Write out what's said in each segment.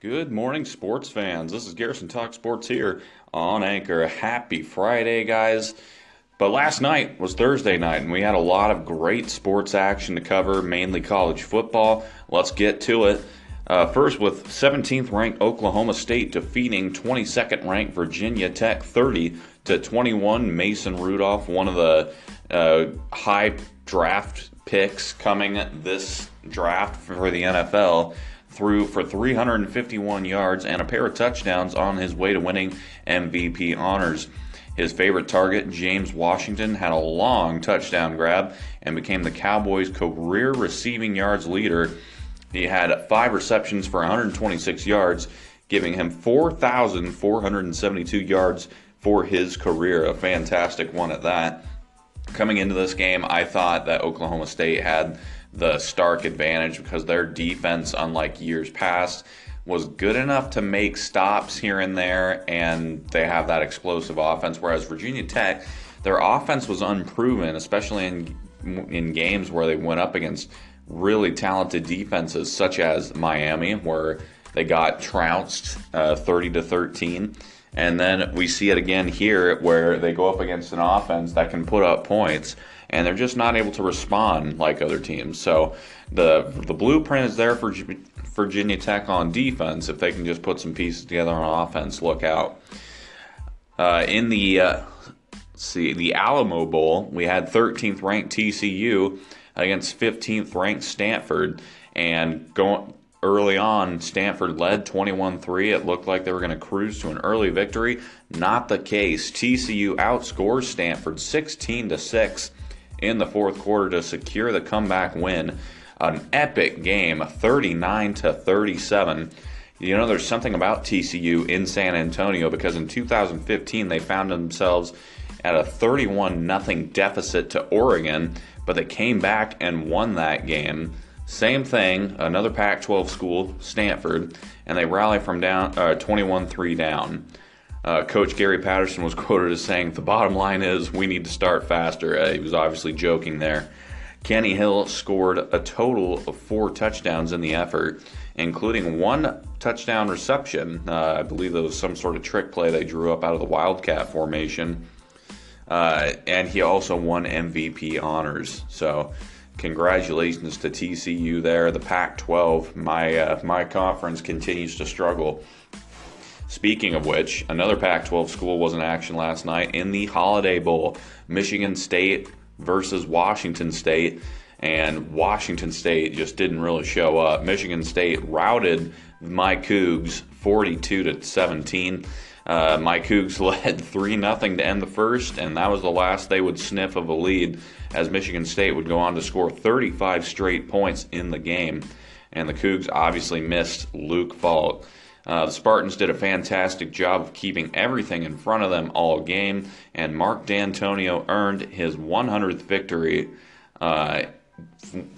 Good morning, sports fans. This is Garrison Talk Sports here on Anchor. Happy Friday, guys. But last night was Thursday night, and we had a lot of great sports action to cover, mainly college football. Let's get to it. Uh, first, with 17th ranked Oklahoma State defeating 22nd ranked Virginia Tech 30 to 21. Mason Rudolph, one of the uh, high draft picks coming this draft for the NFL threw for 351 yards and a pair of touchdowns on his way to winning MVP honors. His favorite target, James Washington, had a long touchdown grab and became the Cowboys' career receiving yards leader. He had five receptions for 126 yards, giving him 4,472 yards for his career. A fantastic one at that. Coming into this game, I thought that Oklahoma State had the stark advantage because their defense, unlike years past, was good enough to make stops here and there, and they have that explosive offense. Whereas Virginia Tech, their offense was unproven, especially in in games where they went up against really talented defenses, such as Miami, where they got trounced uh, 30 to 13. And then we see it again here where they go up against an offense that can put up points and they're just not able to respond like other teams. So the the blueprint is there for Virginia Tech on defense. If they can just put some pieces together on offense, look out. Uh, in the uh, see the Alamo Bowl, we had 13th ranked TCU against 15th ranked Stanford, and going early on, Stanford led 21 3. It looked like they were going to cruise to an early victory. Not the case. TCU outscores Stanford 16 6 in the fourth quarter to secure the comeback win. An epic game, 39 to 37. You know, there's something about TCU in San Antonio because in 2015 they found themselves at a 31 0 deficit to Oregon, but they came back and won that game. Same thing, another Pac 12 school, Stanford, and they rally from down 21 uh, 3 down. Uh, Coach Gary Patterson was quoted as saying, The bottom line is we need to start faster. Uh, he was obviously joking there. Kenny Hill scored a total of four touchdowns in the effort, including one touchdown reception. Uh, I believe that was some sort of trick play they drew up out of the Wildcat formation. Uh, and he also won MVP honors. So, congratulations to TCU there. The Pac-12, my uh, my conference continues to struggle. Speaking of which, another Pac 12 school was in action last night in the Holiday Bowl. Michigan State versus Washington State. And Washington State just didn't really show up. Michigan State routed my Cougs 42 to 17. Uh, my Cougs led 3 0 to end the first, and that was the last they would sniff of a lead as Michigan State would go on to score 35 straight points in the game. And the Cougs obviously missed Luke Falk. Uh, the Spartans did a fantastic job of keeping everything in front of them all game, and Mark Dantonio earned his 100th victory uh,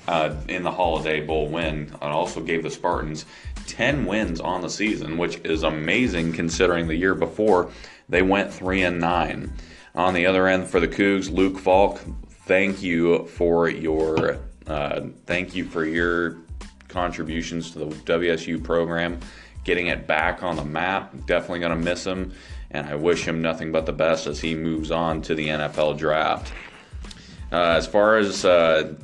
uh, in the Holiday Bowl win, and also gave the Spartans 10 wins on the season, which is amazing considering the year before they went 3 and 9. On the other end for the Cougs, Luke Falk, thank you for your uh, thank you for your contributions to the WSU program getting it back on the map. Definitely going to miss him, and I wish him nothing but the best as he moves on to the NFL draft. Uh, as far as uh,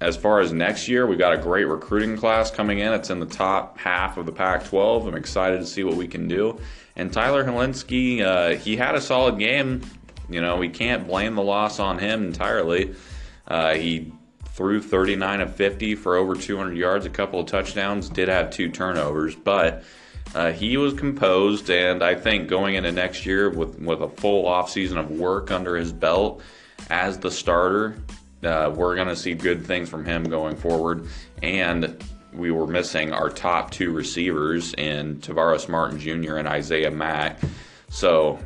as far as next year, we've got a great recruiting class coming in. It's in the top half of the Pac-12. I'm excited to see what we can do. And Tyler Hilinski, uh, he had a solid game. You know, we can't blame the loss on him entirely. Uh, he threw 39 of 50 for over 200 yards, a couple of touchdowns, did have two turnovers, but uh, he was composed, and I think going into next year with, with a full offseason of work under his belt as the starter, uh, we're going to see good things from him going forward. And we were missing our top two receivers in Tavares Martin Jr. and Isaiah Mack. So,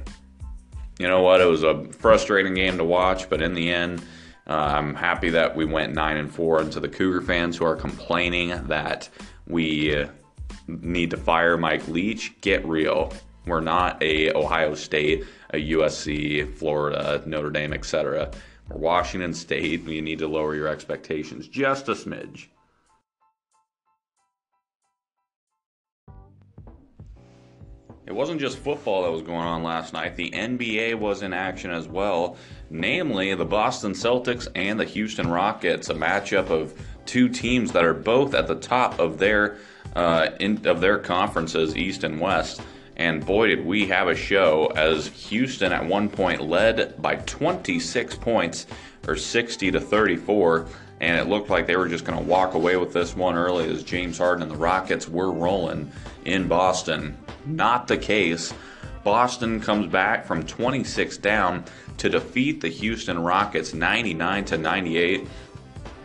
you know what? It was a frustrating game to watch, but in the end, uh, I'm happy that we went nine and four. And to the Cougar fans who are complaining that we uh, need to fire Mike Leach, get real. We're not a Ohio State, a USC, Florida, Notre Dame, etc. We're Washington State. You need to lower your expectations just a smidge. It wasn't just football that was going on last night. The NBA was in action as well, namely the Boston Celtics and the Houston Rockets, a matchup of two teams that are both at the top of their uh, in, of their conferences, East and West. And boy, did we have a show as Houston at one point led by 26 points or 60 to 34. And it looked like they were just going to walk away with this one early as James Harden and the Rockets were rolling in Boston. Not the case. Boston comes back from 26 down to defeat the Houston Rockets 99 to 98.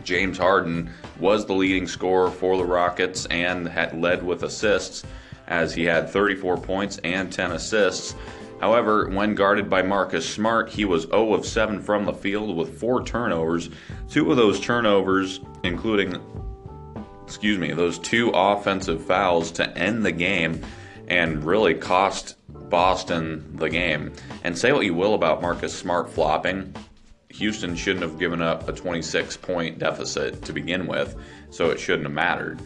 James Harden was the leading scorer for the Rockets and had led with assists as he had 34 points and 10 assists. However, when guarded by Marcus Smart, he was 0 of 7 from the field with four turnovers. Two of those turnovers, including, excuse me, those two offensive fouls to end the game and really cost Boston the game. And say what you will about Marcus Smart flopping, Houston shouldn't have given up a 26 point deficit to begin with, so it shouldn't have mattered.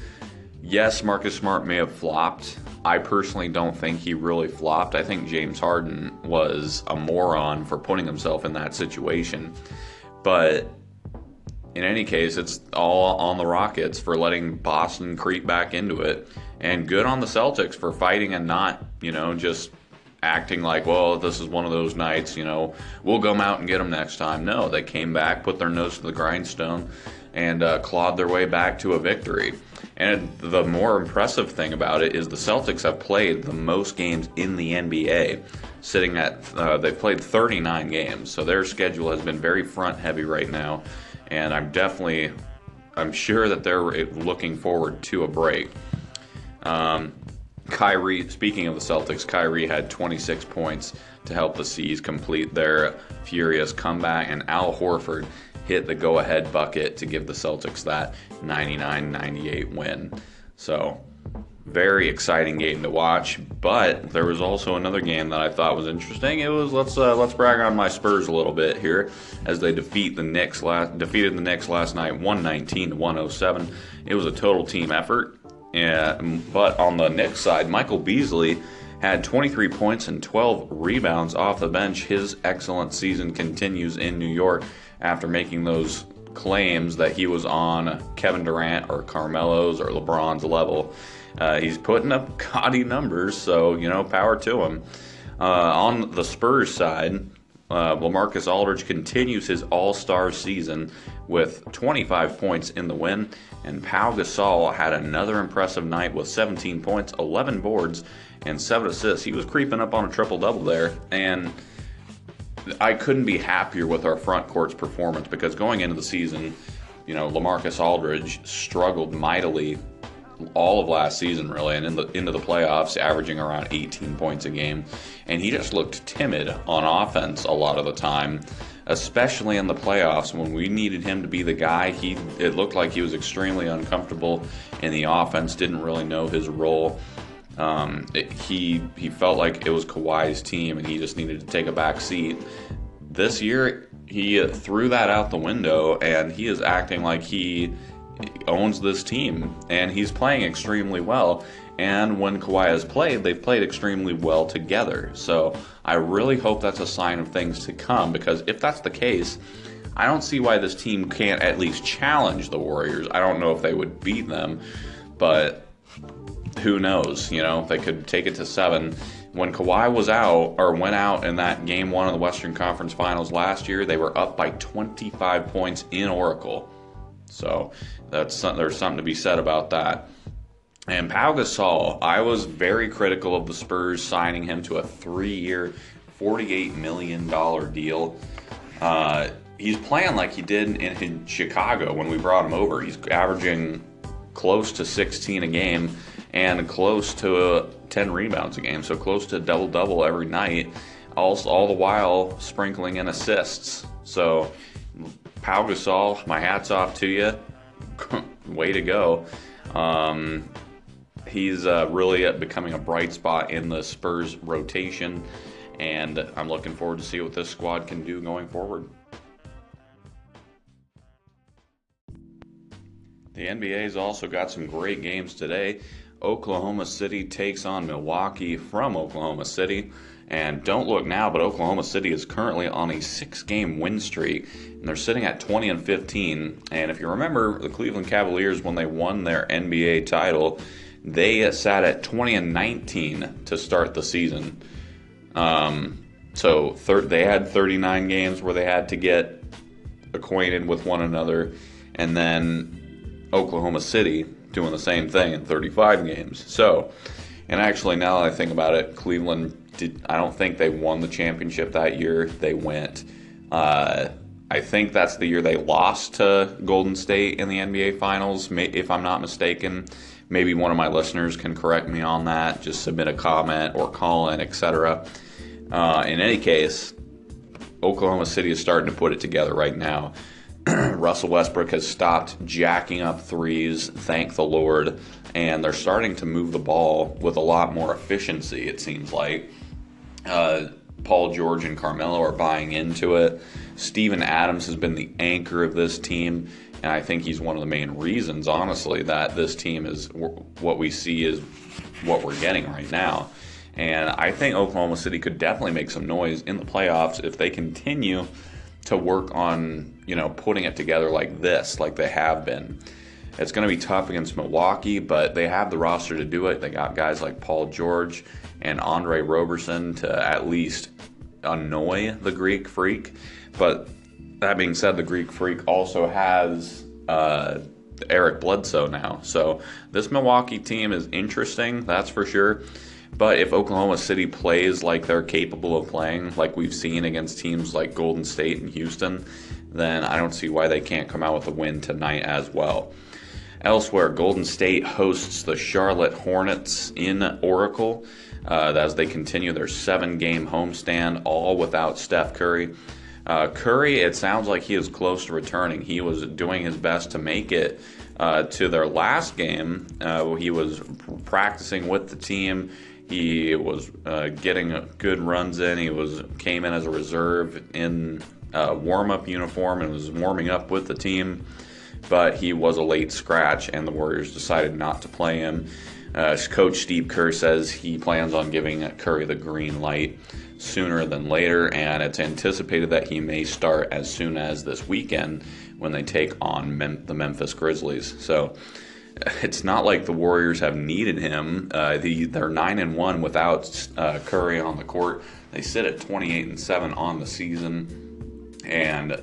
Yes, Marcus Smart may have flopped. I personally don't think he really flopped. I think James Harden was a moron for putting himself in that situation. But in any case, it's all on the Rockets for letting Boston creep back into it. And good on the Celtics for fighting and not, you know, just acting like, well, this is one of those nights, you know, we'll come out and get them next time. No, they came back, put their nose to the grindstone, and uh, clawed their way back to a victory. And the more impressive thing about it is the Celtics have played the most games in the NBA, sitting at uh, they've played 39 games. So their schedule has been very front heavy right now, and I'm definitely I'm sure that they're looking forward to a break. Um, Kyrie, speaking of the Celtics, Kyrie had 26 points to help the C's complete their furious comeback, and Al Horford hit the go ahead bucket to give the Celtics that 99 98 win. So, very exciting game to watch. But there was also another game that I thought was interesting. It was let's uh, let's brag on my Spurs a little bit here as they defeat the Knicks last defeated the Knicks last night 119 to 107. It was a total team effort. And, but on the Knicks side, Michael Beasley had 23 points and 12 rebounds off the bench. His excellent season continues in New York after making those claims that he was on Kevin Durant or Carmelo's or LeBron's level. Uh, he's putting up gaudy numbers, so you know, power to him. Uh, on the Spurs side, uh, Lamarcus Aldridge continues his All Star season with 25 points in the win, and Pau Gasol had another impressive night with 17 points, 11 boards, and 7 assists. He was creeping up on a triple double there, and I couldn't be happier with our front court's performance because going into the season, you know, Lamarcus Aldridge struggled mightily all of last season, really, and in the, into the playoffs, averaging around 18 points a game. And he just looked timid on offense a lot of the time, especially in the playoffs when we needed him to be the guy. He it looked like he was extremely uncomfortable in the offense, didn't really know his role. Um, it, he he felt like it was Kawhi's team, and he just needed to take a back seat. This year, he threw that out the window, and he is acting like he owns this team, and he's playing extremely well. And when Kawhi has played, they've played extremely well together. So I really hope that's a sign of things to come, because if that's the case, I don't see why this team can't at least challenge the Warriors. I don't know if they would beat them, but who knows? You know, they could take it to seven. When Kawhi was out or went out in that game one of the Western Conference Finals last year, they were up by 25 points in Oracle. So that's there's something to be said about that. And Pau Gasol, I was very critical of the Spurs signing him to a three-year, $48 million deal. Uh, he's playing like he did in, in Chicago when we brought him over. He's averaging close to 16 a game and close to uh, 10 rebounds a game, so close to double double every night, all, all the while sprinkling in assists. So, Pau Gasol, my hat's off to you. Way to go. Um, he's uh, really becoming a bright spot in the Spurs rotation, and I'm looking forward to see what this squad can do going forward. The NBA's also got some great games today. Oklahoma City takes on Milwaukee from Oklahoma City. And don't look now, but Oklahoma City is currently on a six game win streak, and they're sitting at 20 and 15. And if you remember, the Cleveland Cavaliers, when they won their NBA title, they sat at 20 and 19 to start the season. Um, so thir- they had 39 games where they had to get acquainted with one another, and then Oklahoma City doing the same thing in 35 games. So, and actually, now that I think about it, Cleveland did. I don't think they won the championship that year. They went. Uh, I think that's the year they lost to Golden State in the NBA Finals, if I'm not mistaken. Maybe one of my listeners can correct me on that. Just submit a comment or call in, etc. Uh, in any case, Oklahoma City is starting to put it together right now. Russell Westbrook has stopped jacking up threes, thank the Lord, and they're starting to move the ball with a lot more efficiency, it seems like. Uh, Paul George and Carmelo are buying into it. Steven Adams has been the anchor of this team, and I think he's one of the main reasons, honestly, that this team is what we see is what we're getting right now. And I think Oklahoma City could definitely make some noise in the playoffs if they continue to work on, you know, putting it together like this, like they have been. It's going to be tough against Milwaukee, but they have the roster to do it. They got guys like Paul George and Andre Roberson to at least annoy the Greek Freak. But that being said, the Greek Freak also has uh, Eric Bledsoe now. So this Milwaukee team is interesting, that's for sure. But if Oklahoma City plays like they're capable of playing, like we've seen against teams like Golden State and Houston, then I don't see why they can't come out with a win tonight as well. Elsewhere, Golden State hosts the Charlotte Hornets in Oracle uh, as they continue their seven game homestand, all without Steph Curry. Uh, Curry, it sounds like he is close to returning. He was doing his best to make it uh, to their last game. Uh, he was practicing with the team. He was uh, getting good runs in. He was came in as a reserve in warm up uniform and was warming up with the team. But he was a late scratch, and the Warriors decided not to play him. Uh, Coach Steve Kerr says he plans on giving Curry the green light sooner than later, and it's anticipated that he may start as soon as this weekend when they take on Mem- the Memphis Grizzlies. So it's not like the Warriors have needed him. Uh, the, they're nine and one without uh, Curry on the court. They sit at twenty eight and seven on the season, and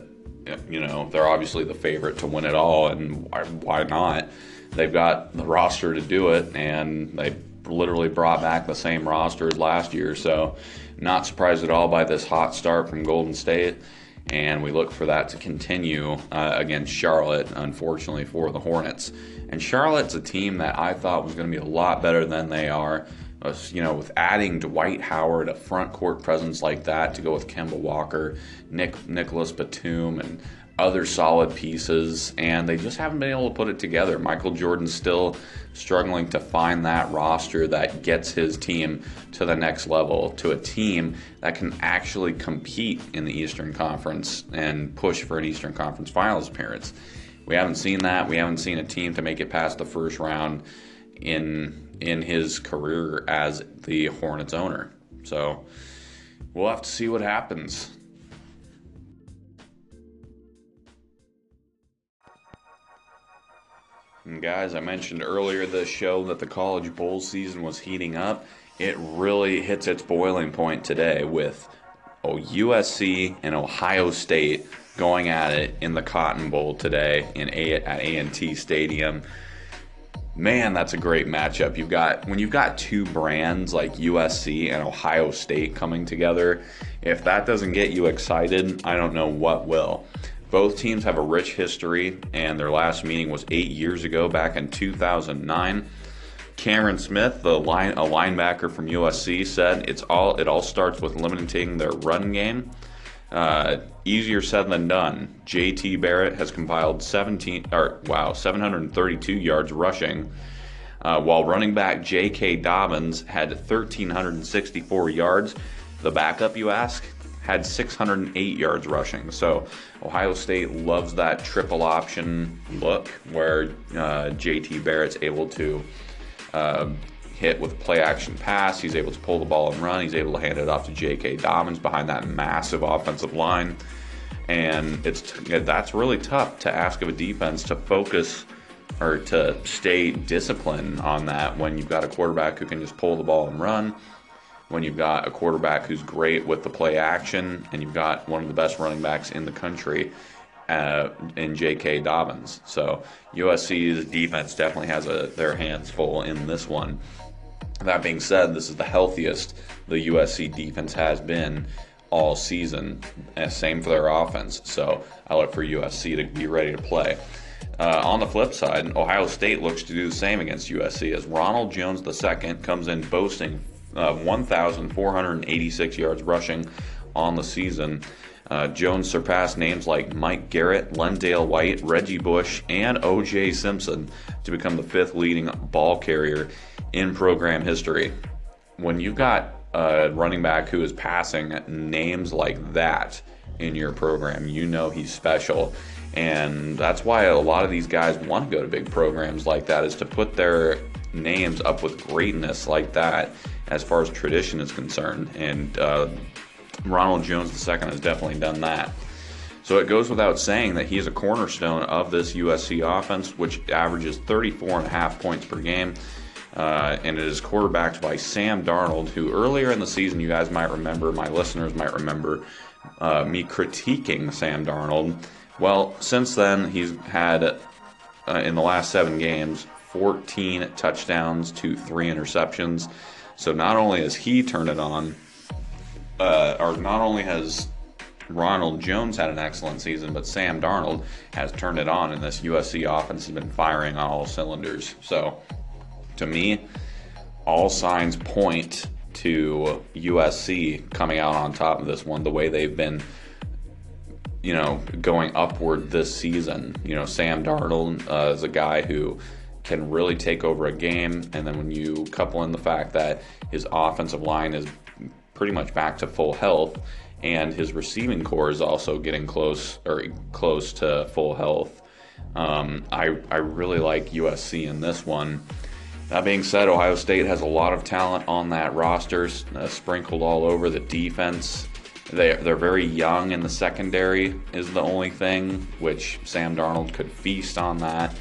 you know they're obviously the favorite to win it all. And why, not? They've got the roster to do it, and they literally brought back the same roster as last year. So not surprised at all by this hot start from Golden State. And we look for that to continue uh, against Charlotte, unfortunately, for the Hornets. And Charlotte's a team that I thought was going to be a lot better than they are. You know, with adding Dwight Howard, a front court presence like that to go with Kemba Walker, Nick Nicolas Batum, and other solid pieces, and they just haven't been able to put it together. Michael Jordan's still struggling to find that roster that gets his team to the next level, to a team that can actually compete in the Eastern Conference and push for an Eastern Conference Finals appearance. We haven't seen that. We haven't seen a team to make it past the first round in in his career as the Hornets owner. So we'll have to see what happens. And guys, I mentioned earlier this show that the college bowl season was heating up. It really hits its boiling point today with USC and Ohio State going at it in the Cotton Bowl today in a- at AT&T Stadium. Man, that's a great matchup. You've got when you've got two brands like USC and Ohio State coming together. If that doesn't get you excited, I don't know what will. Both teams have a rich history, and their last meeting was eight years ago, back in 2009. Cameron Smith, the line, a linebacker from USC, said it's all it all starts with limiting their run game. Uh, easier said than done. J.T. Barrett has compiled 17 or wow 732 yards rushing, uh, while running back J.K. Dobbins had 1,364 yards. The backup, you ask, had 608 yards rushing. So Ohio State loves that triple option look where uh, JT Barrett's able to uh, hit with a play action pass. He's able to pull the ball and run. He's able to hand it off to J.K. Dobbins behind that massive offensive line. And it's that's really tough to ask of a defense to focus or to stay disciplined on that when you've got a quarterback who can just pull the ball and run, when you've got a quarterback who's great with the play action, and you've got one of the best running backs in the country uh, in J.K. Dobbins. So USC's defense definitely has a, their hands full in this one. That being said, this is the healthiest the USC defense has been all season. And same for their offense. So I look for USC to be ready to play. Uh, on the flip side, Ohio State looks to do the same against USC as Ronald Jones II comes in boasting uh, 1,486 yards rushing on the season. Uh, Jones surpassed names like Mike Garrett, LenDale White, Reggie Bush, and O.J. Simpson to become the fifth leading ball carrier in program history. When you've got a running back who is passing names like that in your program, you know he's special. And that's why a lot of these guys want to go to big programs like that, is to put their names up with greatness like that as far as tradition is concerned. And uh, Ronald Jones II has definitely done that. So it goes without saying that he is a cornerstone of this USC offense, which averages 34 and a half points per game. Uh, and it is quarterbacked by Sam Darnold, who earlier in the season, you guys might remember, my listeners might remember uh, me critiquing Sam Darnold. Well, since then, he's had, uh, in the last seven games, 14 touchdowns to three interceptions. So not only has he turned it on, uh, or not only has Ronald Jones had an excellent season, but Sam Darnold has turned it on, and this USC offense has been firing on all cylinders. So to me, all signs point to USC coming out on top of this one the way they've been you know going upward this season. You know Sam Darnold uh, is a guy who can really take over a game and then when you couple in the fact that his offensive line is pretty much back to full health and his receiving corps is also getting close or close to full health um, I, I really like USC in this one that being said, Ohio State has a lot of talent on that roster, uh, sprinkled all over the defense. They, they're very young in the secondary, is the only thing, which Sam Darnold could feast on that.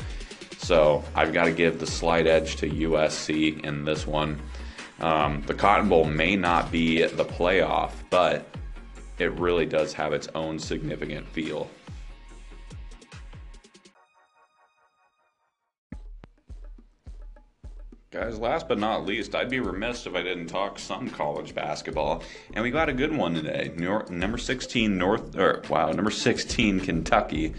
So I've got to give the slight edge to USC in this one. Um, the Cotton Bowl may not be the playoff, but it really does have its own significant feel. Guys, last but not least, I'd be remiss if I didn't talk some college basketball, and we got a good one today. number 16 North, or wow, number 16 Kentucky,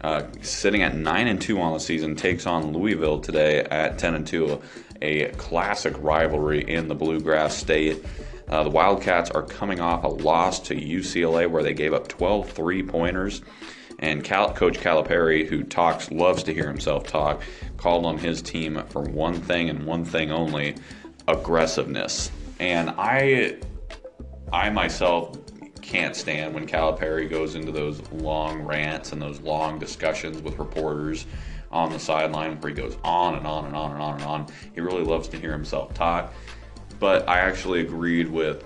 uh, sitting at nine and two on the season, takes on Louisville today at 10 and two, a classic rivalry in the Bluegrass State. Uh, the Wildcats are coming off a loss to UCLA where they gave up 12 three pointers. And Cal- Coach Calipari, who talks, loves to hear himself talk, called on his team for one thing and one thing only aggressiveness. And I, I myself can't stand when Calipari goes into those long rants and those long discussions with reporters on the sideline where he goes on and on and on and on and on. He really loves to hear himself talk. But I actually agreed with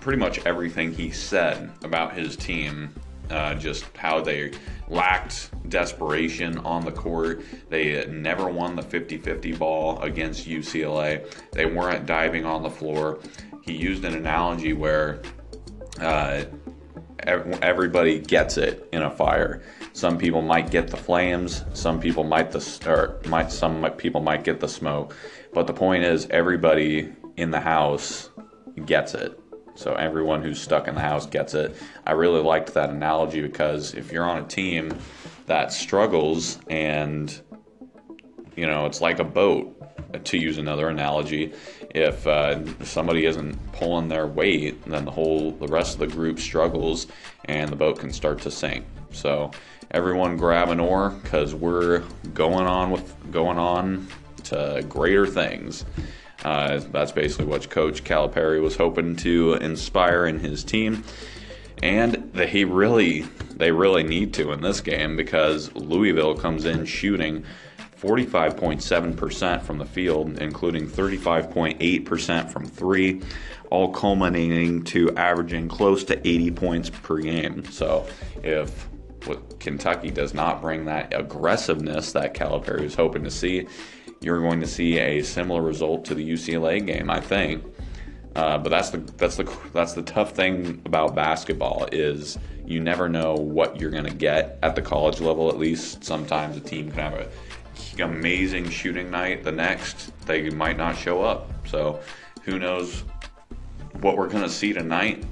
pretty much everything he said about his team uh, just how they lacked desperation on the court. They never won the 50 50 ball against UCLA. They weren't diving on the floor. He used an analogy where uh, everybody gets it in a fire. Some people might get the flames. Some people might the or might some people might get the smoke. But the point is, everybody in the house gets it. So everyone who's stuck in the house gets it. I really liked that analogy because if you're on a team that struggles and you know it's like a boat to use another analogy if uh, somebody isn't pulling their weight then the whole the rest of the group struggles and the boat can start to sink so everyone grab an oar because we're going on with going on to greater things uh, that's basically what Coach Calipari was hoping to inspire in his team, and he really they really need to in this game because Louisville comes in shooting 45.7% from the field, including 35.8% from three, all culminating to averaging close to 80 points per game. So if Kentucky does not bring that aggressiveness that Calipari is hoping to see, you're going to see a similar result to the UCLA game, I think. Uh, but that's the that's the that's the tough thing about basketball is you never know what you're going to get at the college level. At least sometimes a team can have a amazing shooting night. The next they might not show up. So who knows what we're going to see tonight?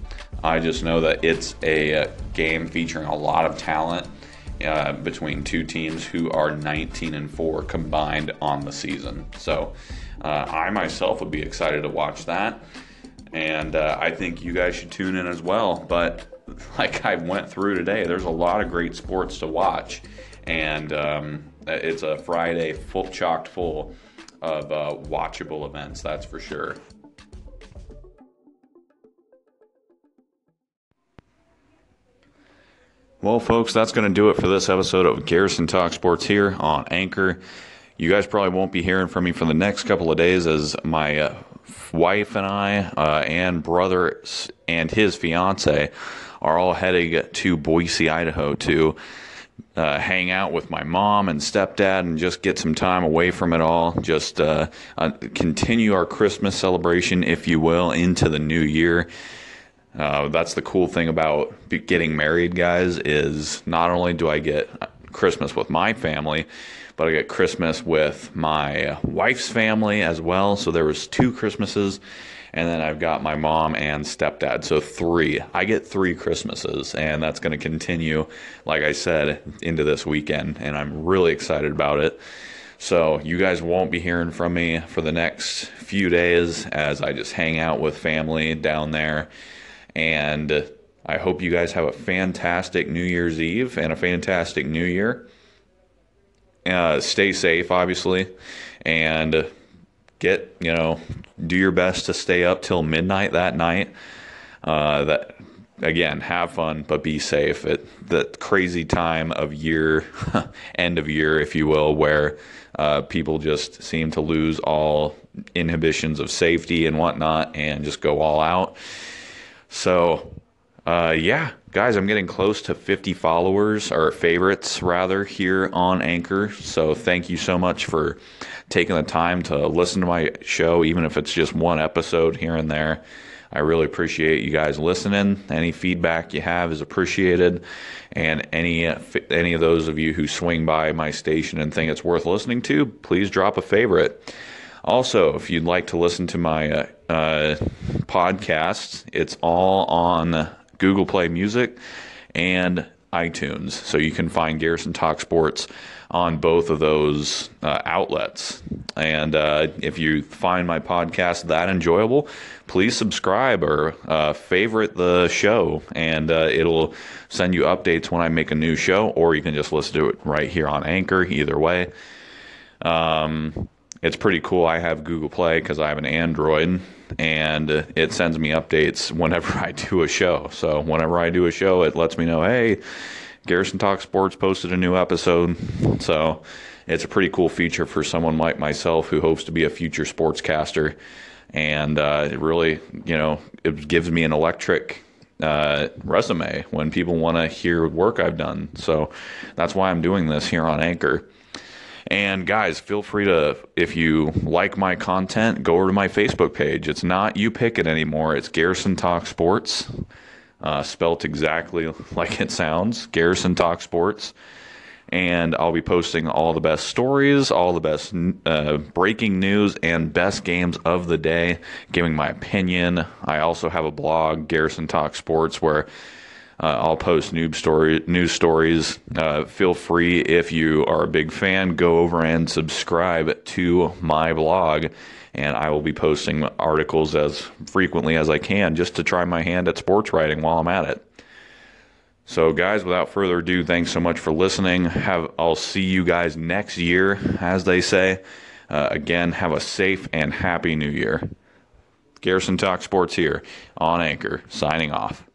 I just know that it's a game featuring a lot of talent uh, between two teams who are 19 and 4 combined on the season. So uh, I myself would be excited to watch that. And uh, I think you guys should tune in as well. But like I went through today, there's a lot of great sports to watch. And um, it's a Friday full chocked full of uh, watchable events, that's for sure. Well, folks, that's going to do it for this episode of Garrison Talk Sports here on Anchor. You guys probably won't be hearing from me for the next couple of days as my uh, wife and I uh, and brother and his fiance are all heading to Boise, Idaho to uh, hang out with my mom and stepdad and just get some time away from it all. Just uh, uh, continue our Christmas celebration, if you will, into the new year. Uh, that's the cool thing about getting married, guys, is not only do I get Christmas with my family, but I get Christmas with my wife's family as well. So there was two Christmases, and then I've got my mom and stepdad. So three. I get three Christmases, and that's going to continue, like I said, into this weekend, and I'm really excited about it. So you guys won't be hearing from me for the next few days as I just hang out with family down there and I hope you guys have a fantastic New Year's Eve and a fantastic New Year. Uh, stay safe, obviously, and get you know do your best to stay up till midnight that night. Uh, that again, have fun, but be safe. At the crazy time of year, end of year, if you will, where uh, people just seem to lose all inhibitions of safety and whatnot and just go all out. So, uh, yeah, guys, I'm getting close to 50 followers or favorites rather here on Anchor. So, thank you so much for taking the time to listen to my show, even if it's just one episode here and there. I really appreciate you guys listening. Any feedback you have is appreciated, and any any of those of you who swing by my station and think it's worth listening to, please drop a favorite. Also, if you'd like to listen to my uh, uh, podcasts, it's all on Google Play Music and iTunes. So you can find Garrison Talk Sports on both of those uh, outlets. And uh, if you find my podcast that enjoyable, please subscribe or uh, favorite the show, and uh, it'll send you updates when I make a new show, or you can just listen to it right here on Anchor, either way. Um, it's pretty cool. I have Google Play because I have an Android, and it sends me updates whenever I do a show. So whenever I do a show, it lets me know, hey, Garrison Talk Sports posted a new episode. So it's a pretty cool feature for someone like myself who hopes to be a future sportscaster. And uh, it really, you know, it gives me an electric uh, resume when people want to hear work I've done. So that's why I'm doing this here on Anchor. And guys, feel free to, if you like my content, go over to my Facebook page. It's not You Pick It anymore, it's Garrison Talk Sports, uh, spelt exactly like it sounds Garrison Talk Sports. And I'll be posting all the best stories, all the best uh, breaking news, and best games of the day, giving my opinion. I also have a blog, Garrison Talk Sports, where uh, I'll post news story news stories. Uh, feel free if you are a big fan, go over and subscribe to my blog, and I will be posting articles as frequently as I can, just to try my hand at sports writing while I'm at it. So, guys, without further ado, thanks so much for listening. Have I'll see you guys next year, as they say. Uh, again, have a safe and happy New Year. Garrison Talk Sports here on Anchor, signing off.